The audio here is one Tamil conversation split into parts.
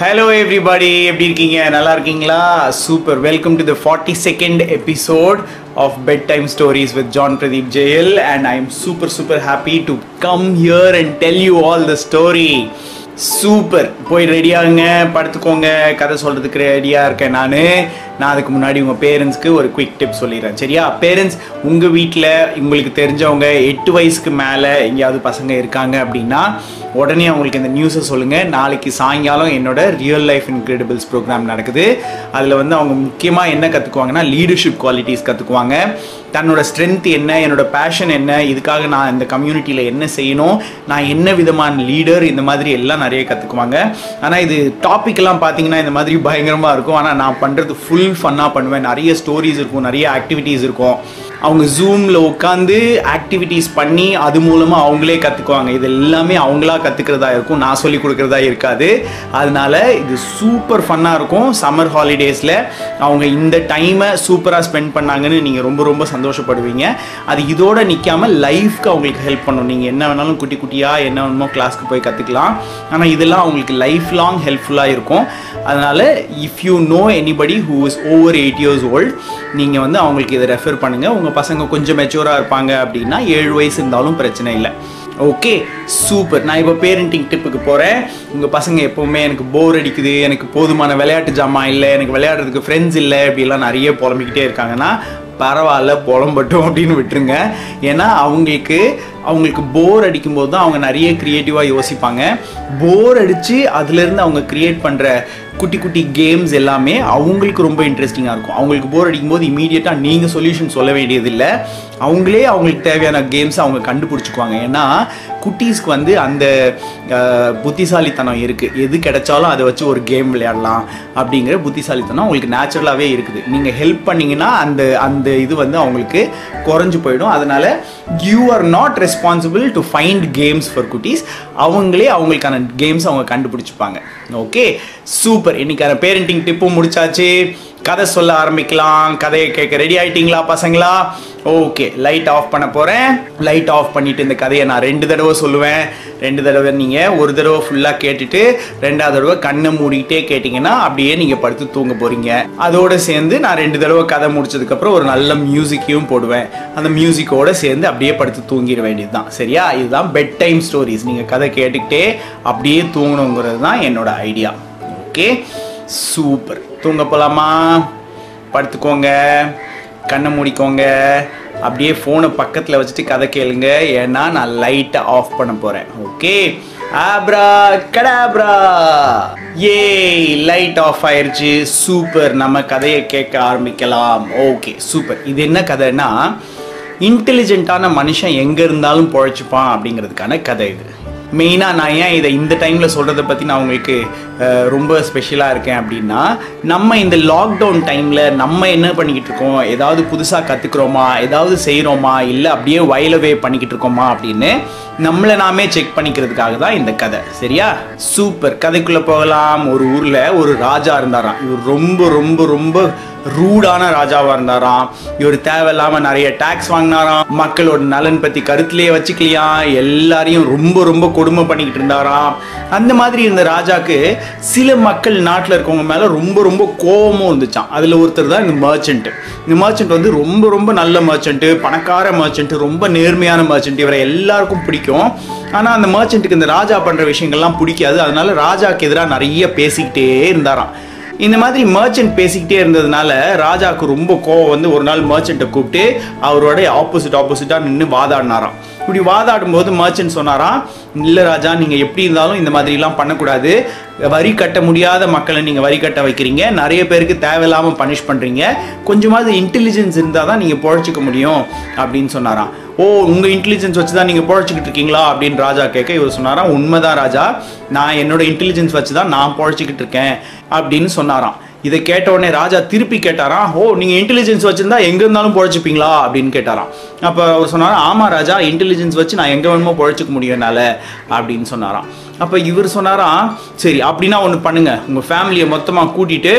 ஹலோ எவ்ரிபாடி எப்படி இருக்கீங்க? நல்லா இருக்கீங்களா? Super welcome to the forty second episode of bed time stories with John Pradeep Jayal and I am super super happy to come here and tell you all the story super போய் ரெடியாகுங்க படுத்துக்கோங்க. கதை சொல்கிறதுக்கு ரெடியாக இருக்கேன் நான். நான் அதுக்கு முன்னாடி உங்கள் பேரண்ட்ஸ்க்கு ஒரு குயிக் டிப் சொல்லிடுறேன். சரியா? பேரண்ட்ஸ் உங்கள் வீட்டில் உங்களுக்கு தெரிஞ்சவங்க எட்டு வயசுக்கு மேலே எங்கேயாவது பசங்க இருக்காங்க அப்படின்னா உடனே அவங்களுக்கு இந்த நியூஸை சொல்லுங்கள் நாளைக்கு சாயங்காலம் என்னோட ரியல் லைஃப் இன்க்ரெடிபிள்ஸ் ப்ரோக்ராம் நடக்குது. அதில் வந்து அவங்க முக்கியமாக என்ன கற்றுக்குவாங்கன்னா லீடர்ஷிப் குவாலிட்டிஸ் கற்றுக்குவாங்க தன்னோட ஸ்ட்ரென்த் என்ன என்னோட பேஷன் என்ன இதுக்காக நான் இந்த கம்யூனிட்டியில் என்ன செய்யணும் நான் என்ன விதமான லீடர் இந்த மாதிரி எல்லாம் நிறைய கற்றுக்குவாங்க ஆனால் இது டாபிக்லாம் பார்த்தீங்கன்னா இந்த மாதிரி பயங்கரமாக இருக்கும். ஆனால் நான் பண்ணுறது ஃபுல் ஃபன்னாக பண்ணுவேன். நிறைய ஸ்டோரிஸ் இருக்கும் நிறைய ஆக்டிவிட்டீஸ் இருக்கும். அவங்க ஜூமில் உட்காந்து ஆக்டிவிட்டீஸ் பண்ணி அது மூலமாக அவங்களே கற்றுக்குவாங்க இது எல்லாமே அவங்களா கற்றுக்கிறதா இருக்கும். நான் சொல்லி கொடுக்குறதா இருக்காது. அதனால இது சூப்பர் ஃபன்னாக இருக்கும். சம்மர் ஹாலிடேஸில் அவங்க இந்த டைமை சூப்பராக ஸ்பெண்ட் பண்ணாங்கன்னு நீங்கள் ரொம்ப ரொம்ப சந்தோஷப்படுவீங்க. அது இதோட நிற்காமல் லைஃப்க்கு அவங்களுக்கு ஹெல்ப் பண்ணும். நீங்கள் என்ன வேணாலும் குட்டி குட்டியாக என்ன வேணுமோ கிளாஸ்க்கு போய் கற்றுக்கலாம் ஆனால் இதெல்லாம் அவங்களுக்கு லைஃப் லாங் ஹெல்ப்ஃபுல்லாக இருக்கும். அதனால் if you know anybody who is over eight years old நீங்கள் வந்து அவங்களுக்கு இதை ரெஃபர் பண்ணுங்கள் உங்கள் பசங்க கொஞ்சம் மெச்சூராக இருப்பாங்க அப்படின்னா ஏழு வயசு இருந்தாலும் பிரச்சனை இல்லை. ஓகே சூப்பர் நான் இப்போ பேரண்டிங் டிப்புக்கு போகிறேன் உங்கள் பசங்க எப்போவுமே எனக்கு போர் அடிக்குது எனக்கு போதுமான விளையாட்டு ஜாமான் இல்லை எனக்கு விளையாடுறதுக்கு ஃப்ரெண்ட்ஸ் இல்லை அப்படிலாம் நிறைய புலம்பிக்கிட்டே இருக்காங்கன்னா பரவாயில்ல புலம்பட்டும் அப்படின்னு விட்டுருங்க. ஏன்னா அவங்களுக்கு அவங்களுக்கு போர் அடிக்கும்போது தான் அவங்க நிறைய க்ரியேட்டிவாக யோசிப்பாங்க. போர் அடித்து அதுலேருந்து அவங்க க்ரியேட் பண்ணுற குட்டி குட்டி கேம்ஸ் எல்லாமே அவங்களுக்கு ரொம்ப இன்ட்ரெஸ்டிங்காக இருக்கும். அவங்களுக்கு போர் அடிக்கும்போது இமீடியட்டாக நீங்கள் சொல்யூஷன் சொல்ல வேண்டியதில்லை. அவங்களே அவங்களுக்கு தேவையான கேம்ஸ் அவங்க கண்டுபிடிச்சிக்குவாங்க. ஏன்னா குட்டீஸ்க்கு வந்து அந்த புத்திசாலித்தனம் இருக்குது எது கிடைச்சாலும் அதை வச்சு ஒரு கேம் விளையாடலாம் அப்படிங்கிற புத்திசாலித்தனம் அவங்களுக்கு நேச்சுரலாகவே இருக்குது. நீங்கள் ஹெல்ப் பண்ணிங்கன்னா அந்த அந்த இது வந்து அவங்களுக்கு குறைஞ்சு போயிடும். அதனால் you are not responsible to find games for குட்டீஸ். அவங்களே அவங்களுக்கான கேம்ஸ் அவங்க கண்டுபிடிச்சிப்பாங்க. ஓகே சூப்பர் இன்னைக்கான பேரண்டிங் டிப்பும் முடிச்சாச்சு. கதை சொல்ல ஆரம்பிக்கலாம். கதையை கேட்க ரெடி ஆயிட்டீங்களா பசங்களா? ஓகே லைட் ஆஃப் பண்ண போகிறேன் லைட் ஆஃப் பண்ணிட்டு இந்த கதையை நான் ரெண்டு தடவை சொல்லுவேன். ரெண்டு தடவை நீங்கள் ஒரு தடவை ஃபுல்லாக கேட்டுட்டு ரெண்டாவது தடவை கண்ணை மூடிக்கிட்டே கேட்டிங்கன்னா அப்படியே நீங்கள் படுத்து தூங்க போகிறீங்க அதோட சேர்ந்து நான் ரெண்டு தடவை கதை முடிச்சதுக்கப்புறம் ஒரு நல்ல மியூசிக்கையும் போடுவேன். அந்த மியூசிக்கோட சேர்ந்து அப்படியே படுத்து தூங்கிட வேண்டியது தான் சரியா? இதுதான் பெட் டைம் ஸ்டோரிஸ் நீங்கள் கதை கேட்டுக்கிட்டே அப்படியே தூங்கணுங்கிறது தான் என்னோட ஐடியா ஓகே சூப்பர் தூங்க போகலாமா படுத்துக்கோங்க. கண்ணை மூடிக்கோங்க. அப்படியே ஃபோனை பக்கத்தில் வச்சுட்டு கதை கேளுங்க. ஏன்னா நான் லைட்டை ஆஃப் பண்ண போகிறேன் ஓகே ஆப்ரா கடாப்ரா ஏ லைட் ஆஃப் ஆயிடுச்சு சூப்பர் நம்ம கதையை கேட்க ஆரம்பிக்கலாம். ஓகே சூப்பர் இது என்ன கதைன்னா இன்டெலிஜென்ட்டான மனுஷன் எங்கே இருந்தாலும் பொழைச்சிப்பான் அப்படிங்கிறதுக்கான கதை இது. மெயினாக நான் ஏன் இதை இந்த டைமில் சொல்கிறத பற்றி நான் உங்களுக்கு ரொம்ப ஸ்பெஷலாக இருக்கேன் அப்படின்னா நம்ம இந்த லாக்டவுன் டைமில் நம்ம என்ன பண்ணிக்கிட்டு இருக்கோம்? ஏதாவது புதுசாக கற்றுக்குறோமா ஏதாவது செய்கிறோமா இல்லை அப்படியே வயலவே பண்ணிக்கிட்டு இருக்கோமா அப்படின்னு நம்மளை நாமே செக் பண்ணிக்கிறதுக்காக தான் இந்த கதை. சரியா? சூப்பர் கதைக்குள்ளே போகலாம். ஒரு ஊரில் ஒரு ராஜா இருந்தாராம். இவர் ரொம்ப ரொம்ப ரொம்ப ரூடான ராஜாவாக இருந்தாராம். இவர் தேவையில்லாமல் நிறைய டேக்ஸ் வாங்கினாராம். மக்களோட நலன் பற்றி கருத்துலேயே வச்சுக்கலையா? எல்லாரையும் ரொம்ப ரொம்ப கொடுமை பண்ணிக்கிட்டு இருந்தாராம். அந்த மாதிரி இருந்த ராஜாக்கு சில மக்கள் நாட்டில் இருக்கவங்க மேலே ரொம்ப ரொம்ப கோபமும் இருந்துச்சான் அதில் ஒருத்தர் தான் இந்த மர்ச்சன்ட் இந்த மர்ச்சன்ட் வந்து ரொம்ப ரொம்ப நல்ல மர்ச்சன்ட்டு பணக்கார மர்ச்சன்ட் ரொம்ப நேர்மையான மர்ச்சன்ட் இவரை எல்லாருக்கும் பிடிக்கும். ஆனால் அந்த மர்ச்சன்ட்டுக்கு இந்த ராஜா பண்ணுற விஷயங்கள்லாம் பிடிக்காது. அதனால ராஜாக்கு எதிராக நிறைய பேசிக்கிட்டே இருந்தாராம். இந்த மாதிரி மர்ச்சன்ட் பேசிக்கிட்டே இருந்ததுனால ராஜாவுக்கு ரொம்ப கோவம் வந்து ஒரு நாள் மர்ச்சண்ட்டை கூப்பிட்டு அவரோட ஆப்போசிட் ஆப்போசிட்டாக நின்று வாதாடினாராம். இப்படி வாதாடும் போது மர்ச்சன்ட் சொன்னாராம் இல்லை ராஜா நீங்கள் எப்படி இருந்தாலும் இந்த மாதிரிலாம் பண்ணக்கூடாது. வரி கட்ட முடியாத மக்களை நீங்கள் வரி கட்ட வைக்கிறீங்க. நிறைய பேருக்கு தேவையில்லாமல் பனிஷ் பண்ணுறீங்க கொஞ்சமாவது இன்டெலிஜென்ஸ் இருந்தால் தான் நீங்கள் பொழைச்சிக்க முடியும். அப்படின்னு சொன்னாராம். ஓ உங்கள் இன்டெலிஜென்ஸ் வச்சு தான் நீங்கள் பொழைச்சிக்கிட்டு இருக்கீங்களா? அப்படின்னு ராஜா கேட்க இவர் சொன்னாராம் உண்மைதான் ராஜா. நான் என்னோட இன்டெலிஜென்ஸ் வச்சு தான் நான் பொழைச்சிக்கிட்டு இருக்கேன் அப்படின்னு சொன்னாராம். இதை கேட்ட உடனே ராஜா திருப்பி கேட்டாராம் ஓ நீங்கள் இன்டெலிஜென்ஸ் வச்சுருந்தா எங்கே இருந்தாலும் பொழைச்சிப்பீங்களா? அப்படின்னு கேட்டாராம். அப்போ அவர் சொன்னார் ஆமாம் ராஜா இன்டெலிஜென்ஸ் வச்சு நான் எங்கே வேணுமோ பொழைச்சிக்க முடியும் என்னால் அப்படின்னு சொன்னாராம். அப்போ இவர் சொன்னாராம் சரி அப்படின்னா ஒன்று பண்ணுங்கள் உங்கள் ஃபேமிலியை மொத்தமாக கூட்டிகிட்டு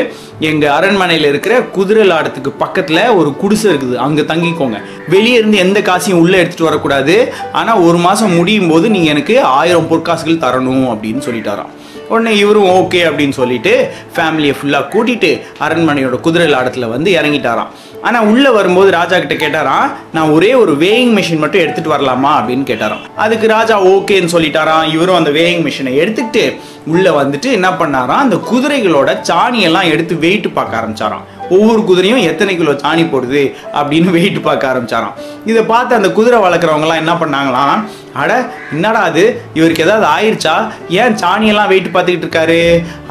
எங்கள் அரண்மனையில் இருக்கிற குதிரை லாடத்துக்கு பக்கத்தில் ஒரு குடிசை இருக்குது. அங்கே தங்கிக்கோங்க. வெளியே இருந்து எந்த காசையும் உள்ளே எடுத்துகிட்டு வரக்கூடாது. ஆனால் ஒரு மாதம் முடியும் போது நீங்கள் எனக்கு ஆயிரம் பொற்காசுகள் தரணும் அப்படின்னு சொல்லிட்டாராம். உடனே இவரும் ஓகே அப்படின்னு சொல்லிட்டு ஃபேமிலியை ஃபுல்லாக கூட்டிட்டு அரண்மனையோட குதிரை லாடத்தில் வந்து இறங்கிட்டாராம். ஆனால் உள்ளே வரும்போது ராஜா கிட்ட கேட்டாராம் நான் ஒரே ஒரு வேயிங் மிஷின் மட்டும் எடுத்துகிட்டு வரலாமா? அப்படின்னு கேட்டாராம். அதுக்கு ராஜா ஓகேன்னு சொல்லிட்டாராம். இவரும் அந்த வேயிங் மிஷினை எடுத்துக்கிட்டு உள்ளே வந்துட்டு என்ன பண்ணாராம் அந்த குதிரைகளோட சாணியெல்லாம் எடுத்து வெயிட் பார்க்க ஆரம்பிச்சாராம். ஒவ்வொரு குதிரையும் எத்தனை கிலோ சாணி போடுது அப்படின்னு வெயிட் பார்க்க ஆரம்பிச்சாராம். இதை பார்த்து அந்த குதிரை வளர்க்குறவங்கலாம் என்ன பண்ணாங்களாம் அட என்னடா அது? இவருக்கு ஏதாவது ஆயிடுச்சா ஏன் சாணியெல்லாம் வெயிட் பார்த்துக்கிட்டு இருக்காரு?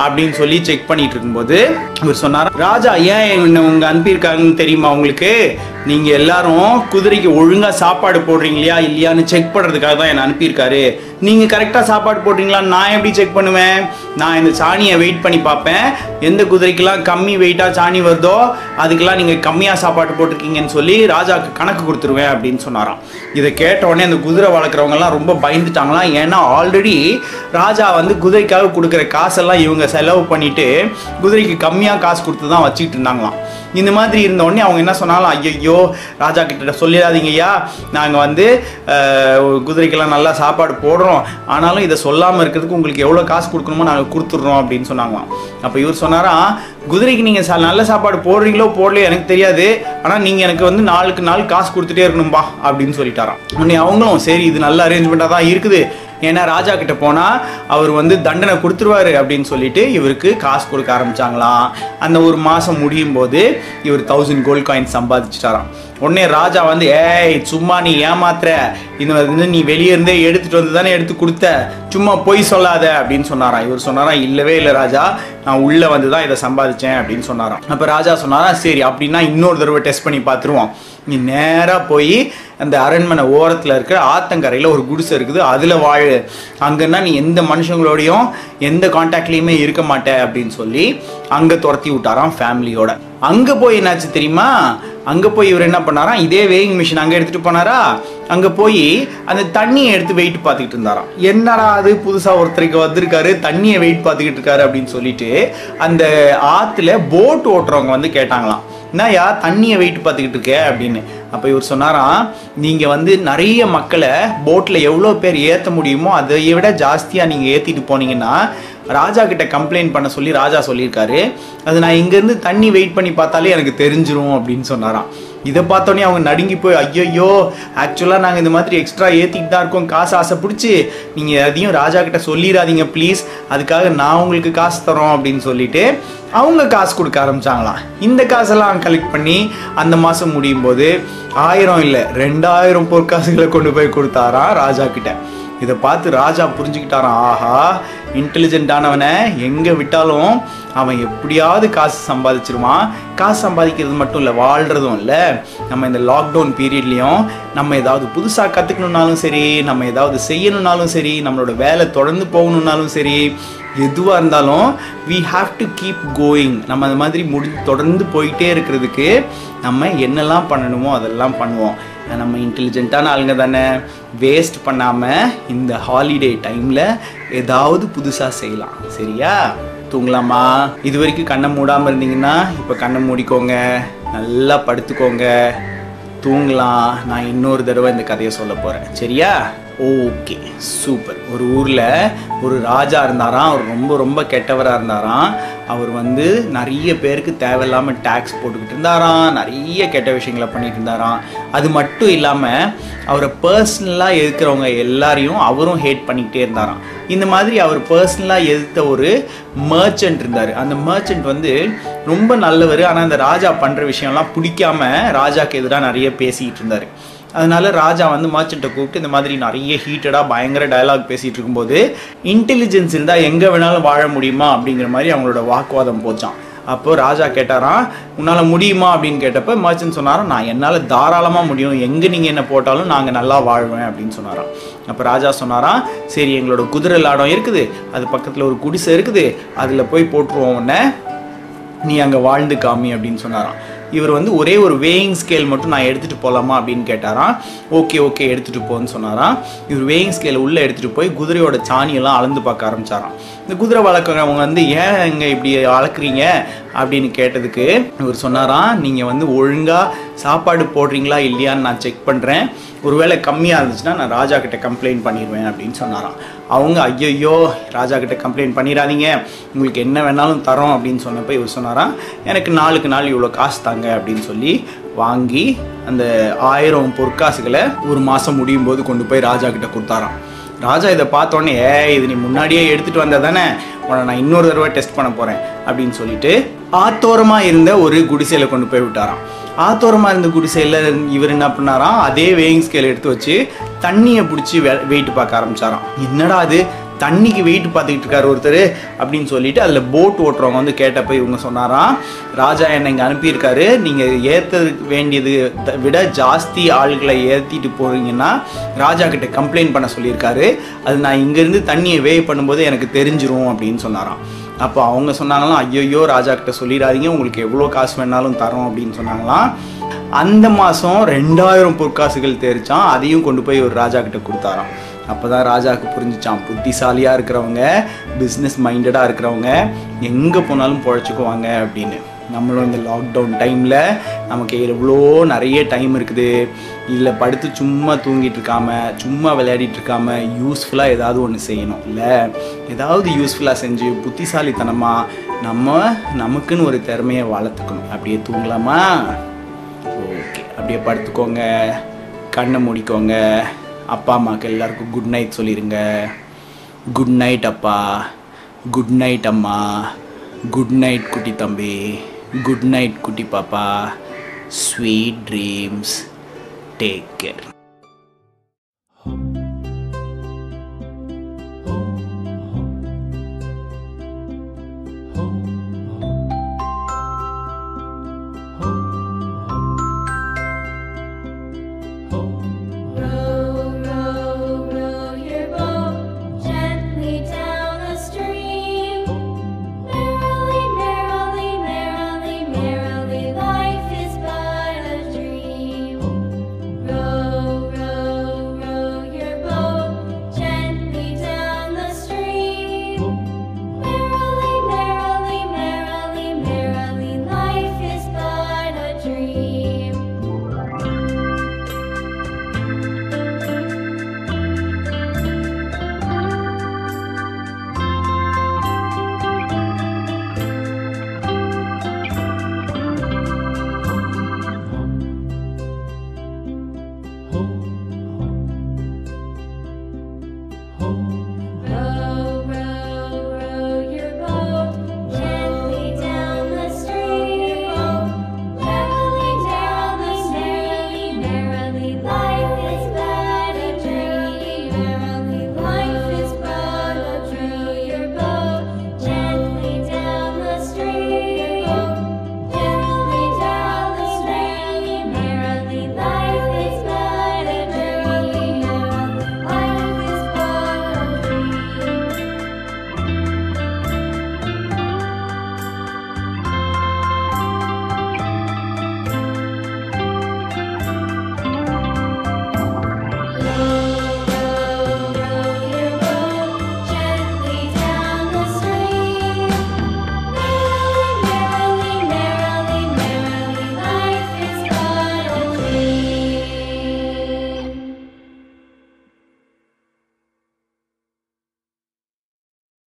அப்படின்னு சொல்லி செக் பண்ணிட்டு இருக்கும்போது இவர் சொன்னார் ராஜா ஏன் என்ன உங்க அனுப்பியிருக்காங்கன்னு தெரியுமா உங்களுக்கு? நீங்க எல்லாரும் குதிரைக்கு ஒழுங்கா சாப்பாடு போடுறீங்க இல்லையா இல்லையான்னு செக் பண்றதுக்காக தான் என்ன அனுப்பியிருக்காரு நீங்க கரெக்டா சாப்பாடு போடுறீங்களா நான் எப்படி செக் பண்ணுவேன்? நான் இந்த சாணியை வெயிட் பண்ணி பார்ப்பேன். எந்த குதிரைக்கெல்லாம் கம்மி வெயிட்டா சாணி வருதோ அதுக்கெல்லாம் நீங்க கம்மியா சாப்பாடு போட்டிருக்கீங்கன்னு சொல்லி ராஜாவுக்கு கணக்கு கொடுத்துருவேன் அப்படின்னு சொன்னாராம். இதை கேட்ட உடனே அந்த குதிரை வளர்க்குறவங்க எல்லாம் ரொம்ப பயந்துட்டாங்களாம். ஏன்னா ஆல்ரெடி ராஜா வந்து குதிரைக்காக கொடுக்குற காசெல்லாம் இவங்க செலவு பண்ணிட்டு குதிரைக்கு கம்மியாக காசு கொடுத்து தான் வச்சுக்கிட்டு இருந்தாங்களாம். இந்த மாதிரி இருந்த உடனே அவங்க என்ன சொன்னாலும் ஐயோ ராஜா கிட்ட சொல்லிடாதீங்க ஐயா நாங்கள் வந்து குதிரைக்கெல்லாம் நல்லா சாப்பாடு போடுறோம். ஆனாலும் இதை சொல்லாமல் இருக்கிறதுக்கு உங்களுக்கு எவ்வளோ காசு கொடுக்கணுமோ நாங்கள் கொடுத்துட்றோம். அப்படின்னு சொன்னாங்களாம். அப்போ இவர் சொன்னாராம் குதிரைக்கு நீங்கள் சா நல்ல சாப்பாடு போடுறீங்களோ போடலையோ எனக்கு தெரியாது. ஆனால் நீங்கள் எனக்கு வந்து நாளுக்கு நாள் காசு கொடுத்துட்டே இருக்கணும்பா அப்படின்னு சொல்லிட்டாராம். உடனே அவங்களும் சரி இது நல்ல அரேஞ்ச்மெண்ட்டாக தான் இருக்குது. ஏன்னா ராஜா கிட்ட போனால் அவர் வந்து தண்டனை கொடுத்துருவாரு அப்படின்னு சொல்லிட்டு இவருக்கு காசு கொடுக்க ஆரம்பிச்சாங்களாம். அந்த ஒரு மாதம் முடியும் போது இவர் தௌசண்ட் கோல்ட் காயின் சம்பாதிச்சிட்டாராம். உடனே ராஜா வந்து ஏய் சும்மா நீ ஏமாத்துற. இந்த வந்து நீ வெளியே இருந்தே எடுத்துட்டு வந்து தானே எடுத்து கொடுத்த. சும்மா பொய் சொல்லாத அப்படின்னு சொன்னாராம். இவர் சொன்னாராம் இல்லவே இல்லை ராஜா. நான் உள்ள வந்து தான் இதை சம்பாதிச்சேன் அப்படின்னு சொன்னாராம். அப்ப ராஜா சொன்னாராம் சரி அப்படின்னா இன்னொரு தடவை டெஸ்ட் பண்ணி பார்த்துருவோம். நீ நேராக போய் அந்த அரண்மனை ஓரத்தில் இருக்கிற ஆத்தங்கரையில் ஒரு குடிசை இருக்குது. அதில் வாழு. அங்கன்னா நீ எந்த மனுஷங்களோடையும் எந்த கான்டாக்ட்லேயுமே இருக்க மாட்ட அப்படின்னு சொல்லி அங்கே துரத்தி விட்டாராம் ஃபேமிலியோட அங்கே போய் என்னாச்சு தெரியுமா? அங்கே போய் இவர் என்ன பண்ணாராம் இதே வேயிங் மிஷின் அங்கே எடுத்துகிட்டு போனாரா? அங்கே போய் அந்த தண்ணியை எடுத்து வெயிட் பார்த்துக்கிட்டு இருந்தாராம். என்னடா அது? புதுசாக ஒருத்தருக்கு வந்திருக்காரு தண்ணியை வெயிட் பார்த்துக்கிட்டு இருக்காரு அப்படின்னு சொல்லிட்டு அந்த ஆற்றுல போட் ஓட்டுறவங்க வந்து கேட்டாங்களாம். என்னையா தண்ணியை வெயிட் பார்த்துக்கிட்டு இருக்க? அப்படின்னு. அப்போ இவர் சொன்னாராம் நீங்கள் வந்து நிறைய மக்களை போட்டில் எவ்வளோ பேர் ஏற்ற முடியுமோ அதை விட ஜாஸ்தியாக நீங்கள் ஏற்றிட்டு போனீங்கன்னா ராஜா கிட்ட கம்ப்ளைண்ட் பண்ண சொல்லி ராஜா சொல்லியிருக்காரு. அது நான் இங்கேருந்து தண்ணி வெயிட் பண்ணி பார்த்தாலே எனக்கு தெரிஞ்சிரும் அப்படின்னு சொன்னாராம். இதை பார்த்தோன்னே அவங்க நடுங்கி போய் ஐயோ ஆக்சுவலாக நாங்கள் இந்த மாதிரி எக்ஸ்ட்ரா ஏற்றிக்கிட்டு தான் இருக்கோம். காசு ஆசை பிடிச்சி நீங்கள் அதையும் ராஜா கிட்ட சொல்லிடாதீங்க ப்ளீஸ் அதுக்காக நான் உங்களுக்கு காசு தரோம் அப்படின்னு சொல்லிட்டு அவங்க காசு கொடுக்க ஆரம்பிச்சாங்களாம். இந்த காசெல்லாம் கலெக்ட் பண்ணி அந்த மாதம் முடியும் போது ஆயிரம் இல்லை ரெண்டாயிரம் பொற்காசுகளை கொண்டு போய் கொடுத்தாராம் ராஜா கிட்ட. இதை பார்த்து ராஜா புரிஞ்சுக்கிட்டாராம். ஆஹா இன்டெலிஜென்ட்டானவனை எங்கே விட்டாலும் அவன் எப்படியாவது காசு சம்பாதிச்சிருவான். காசு சம்பாதிக்கிறது மட்டும் இல்லை வாழ்கிறதும் இல்லை. நம்ம இந்த லாக்டவுன் பீரியட்லேயும் நம்ம ஏதாவது புதுசாக கற்றுக்கணுன்னாலும் சரி நம்ம ஏதாவது செய்யணுன்னாலும் சரி நம்மளோட வேலை தொடர்ந்து போகணுன்னாலும் சரி எதுவாக இருந்தாலும் we have to keep going நம்ம அந்த மாதிரி முடி தொடர்ந்து போயிட்டே இருக்கிறதுக்கு நம்ம என்னெல்லாம் பண்ணணுமோ அதெல்லாம் பண்ணுவோம். நம்ம இன்டெலிஜென்ட்டான ஆளுங்க தானே? வேஸ்ட் பண்ணாமல் இந்த ஹாலிடே டைமில் ஏதாவது புதுசாக செய்யலாம். சரியா? தூங்கலாமா? இது வரைக்கும் கண்ணை மூடாமல் இருந்தீங்கன்னா இப்போ கண்ணை மூடிக்கோங்க. நல்லா படுத்துக்கோங்க. தூங்கலாம். நான் இன்னொரு தடவை இந்த கதையை சொல்ல போகிறேன் சரியா? Okay super. ஒரு ஊரில் ஒரு ராஜா இருந்தாராம். அவர் ரொம்ப ரொம்ப கெட்டவராக இருந்தாராம். அவர் வந்து நிறைய பேருக்கு தேவையில்லாமல் டேக்ஸ் போட்டுக்கிட்டு இருந்தாராம். நிறைய கெட்ட விஷயங்களை பண்ணிட்டு இருந்தாராம். அது மட்டும் இல்லாமல் அவரை பர்சனலாக இருக்கிறவங்க எல்லாரையும் அவரும் ஹேட் பண்ணிக்கிட்டே இருந்தாராம். இந்த மாதிரி அவர் பர்சனலாக எதிர்த்த ஒரு மர்ச்சன்ட் இருந்தார். அந்த மர்ச்சன்ட் வந்து ரொம்ப நல்லவர். ஆனால் அந்த ராஜா பண்ணுற விஷயம்லாம் பிடிக்காம ராஜாக்கு எதிராக நிறைய பேசிக்கிட்டு இருந்தார். அதனால ராஜா வந்து மர்ச்சண்ட்டை கூப்பிட்டு இந்த மாதிரி நிறைய ஹீட்டடாக பயங்கர டயலாக் பேசிகிட்டு இருக்கும்போது இன்டெலிஜென்ஸ் இருந்தால் எங்கே வேணாலும் வாழ முடியுமா அப்படிங்கிற மாதிரி அவங்களோட வாக்குவாதம் போச்சான் அப்போ ராஜா கேட்டாராம் உன்னால் முடியுமா? அப்படின்னு கேட்டப்ப மர்ச்சன் சொன்னாராம் நான் என்னால் தாராளமாக முடியும். எங்கே நீங்கள் என்ன போட்டாலும் நாங்கள் நல்லா வாழ்வேன் அப்படின்னு சொன்னாராம். அப்போ ராஜா சொன்னாராம் சரி எங்களோட குதிரை லாடம் இருக்குது. அது பக்கத்தில் ஒரு குடிசை இருக்குது. அதில் போய் போட்டுருவோம் உடனே நீ அங்கே வாழ்ந்து காமி அப்படின்னு சொன்னாராம். இவர் வந்து ஒரே ஒரு வேயிங் ஸ்கேல் மட்டும் நான் எடுத்துகிட்டு போகலாமா அப்படின்னு கேட்டாராம். ஓகே ஓகே எடுத்துகிட்டு போன்னு சொன்னாராம். இவர் வேயிங் ஸ்கேல் உள்ளே எடுத்துகிட்டு போய் குதிரையோட சாணியெல்லாம் அளந்து பார்க்க ஆரம்பிச்சாராம். இந்த குதிரை வளர்க்குறவங்க வந்து ஏன் இங்கே இப்படி வளர்க்குறீங்க? அப்படின்னு கேட்டதுக்கு இவர் சொன்னாராம் நீங்கள் வந்து ஒழுங்காக சாப்பாடு போடுறீங்களா இல்லையான்னு நான் செக் பண்ணுறேன் ஒருவேளை கம்மியாக இருந்துச்சுன்னா நான் ராஜா கிட்ட கம்ப்ளைண்ட் பண்ணிடுவேன் அப்படின்னு சொன்னாராம். அவங்க ஐயையோ ராஜா கிட்ட கம்ப்ளைண்ட் பண்ணிடாதீங்க. உங்களுக்கு என்ன வேணாலும் தரோம் அப்படின்னு சொன்னப்போ இவர் சொன்னாராம் எனக்கு நாளுக்கு நாள் இவ்வளோ காசு தாங்க அப்படின்னு சொல்லி வாங்கி அந்த ஆயிரம் பொற்காசுகளை ஒரு மாதம் முடியும் போது கொண்டு போய் ராஜா கிட்ட கொடுத்தாராம். ராஜா இதை பார்த்தோன்னே ஏ இது நீ முன்னாடியே எடுத்துகிட்டு வந்தா தானே உன்னை நான் இன்னொரு தடவை டெஸ்ட் பண்ண போகிறேன் அப்படின்னு சொல்லிட்டு ஆத்தோரமாக இருந்த ஒரு குடிசையில் கொண்டு போய் விட்டாராம். ஆத்தோரமாக இருந்த குடிசையில் இவர் என்ன பண்ணாராம்? அதே வேயிங் ஸ்கேல் எடுத்து வச்சு தண்ணியை பிடிச்சி வெயிட் பார்க்க ஆரம்பிச்சாராம். என்னடா அது தண்ணிக்கு வெயிட் பார்த்துக்கிட்டு இருக்காரு ஒருத்தர் அப்படின்னு சொல்லிட்டு அதில் போட் ஓட்டுறவங்க வந்து கேட்டப்ப இவங்க சொன்னாராம் ராஜா என்னை இங்கே அனுப்பியிருக்காரு. நீங்கள் ஏற்ற வேண்டியது த- விட ஜாஸ்தி ஆள்களை ஏற்றிட்டு போகிறீங்கன்னா ராஜா கிட்ட கம்ப்ளைண்ட் பண்ண சொல்லியிருக்காரு. அது நான் இங்கேருந்து தண்ணியை வே பண்ணும்போது எனக்கு தெரிஞ்சிரும் அப்படின்னு சொன்னாராம். அப்போ அவங்க சொன்னாங்களாம் ஐயோயோ ராஜா கிட்ட சொல்லிடாதீங்க. உங்களுக்கு எவ்வளோ காசு வேணாலும் தரோம் அப்படின்னு சொன்னாங்களாம். அந்த மாதம் ரெண்டாயிரம் பொற்காசுகள் தெரிச்சான் அதையும் கொண்டு போய் ஒரு ராஜா கிட்ட கொடுத்தாராம். அப்போ தான் ராஜாவுக்கு புரிஞ்சிச்சான் புத்திசாலியாக இருக்கிறவங்க பிஸ்னஸ் மைண்டடாக இருக்கிறவங்க எங்கே போனாலும் பொழைச்சிக்குவாங்க அப்படின்னு. நம்மளும் இந்த லாக்டவுன் டைமில் நமக்கு எவ்வளோ நிறைய டைம் இருக்குது. இதில் படுத்து சும்மா தூங்கிட்டு இருக்காம சும்மா விளையாடிட்டு இருக்காம யூஸ்ஃபுல்லாக ஏதாவது ஒன்று செய்யணும். இல்லை ஏதாவது யூஸ்ஃபுல்லாக செஞ்சு புத்திசாலித்தனமாக நம்ம நமக்குன்னு ஒரு திறமையை வளர்த்துக்கணும். அப்படியே தூங்கலாமா? ஓகே அப்படியே படுத்துக்கோங்க கண்ணை மூடிக்கோங்க. அப்பா அம்மாவுக்கு எல்லாருக்கும் குட் நைட் சொல்லிடுங்க குட் நைட் அப்பா. குட் நைட் அம்மா. குட் நைட் குட்டி தம்பி. குட் நைட் குட்டி பாப்பா. Sweet dreams take care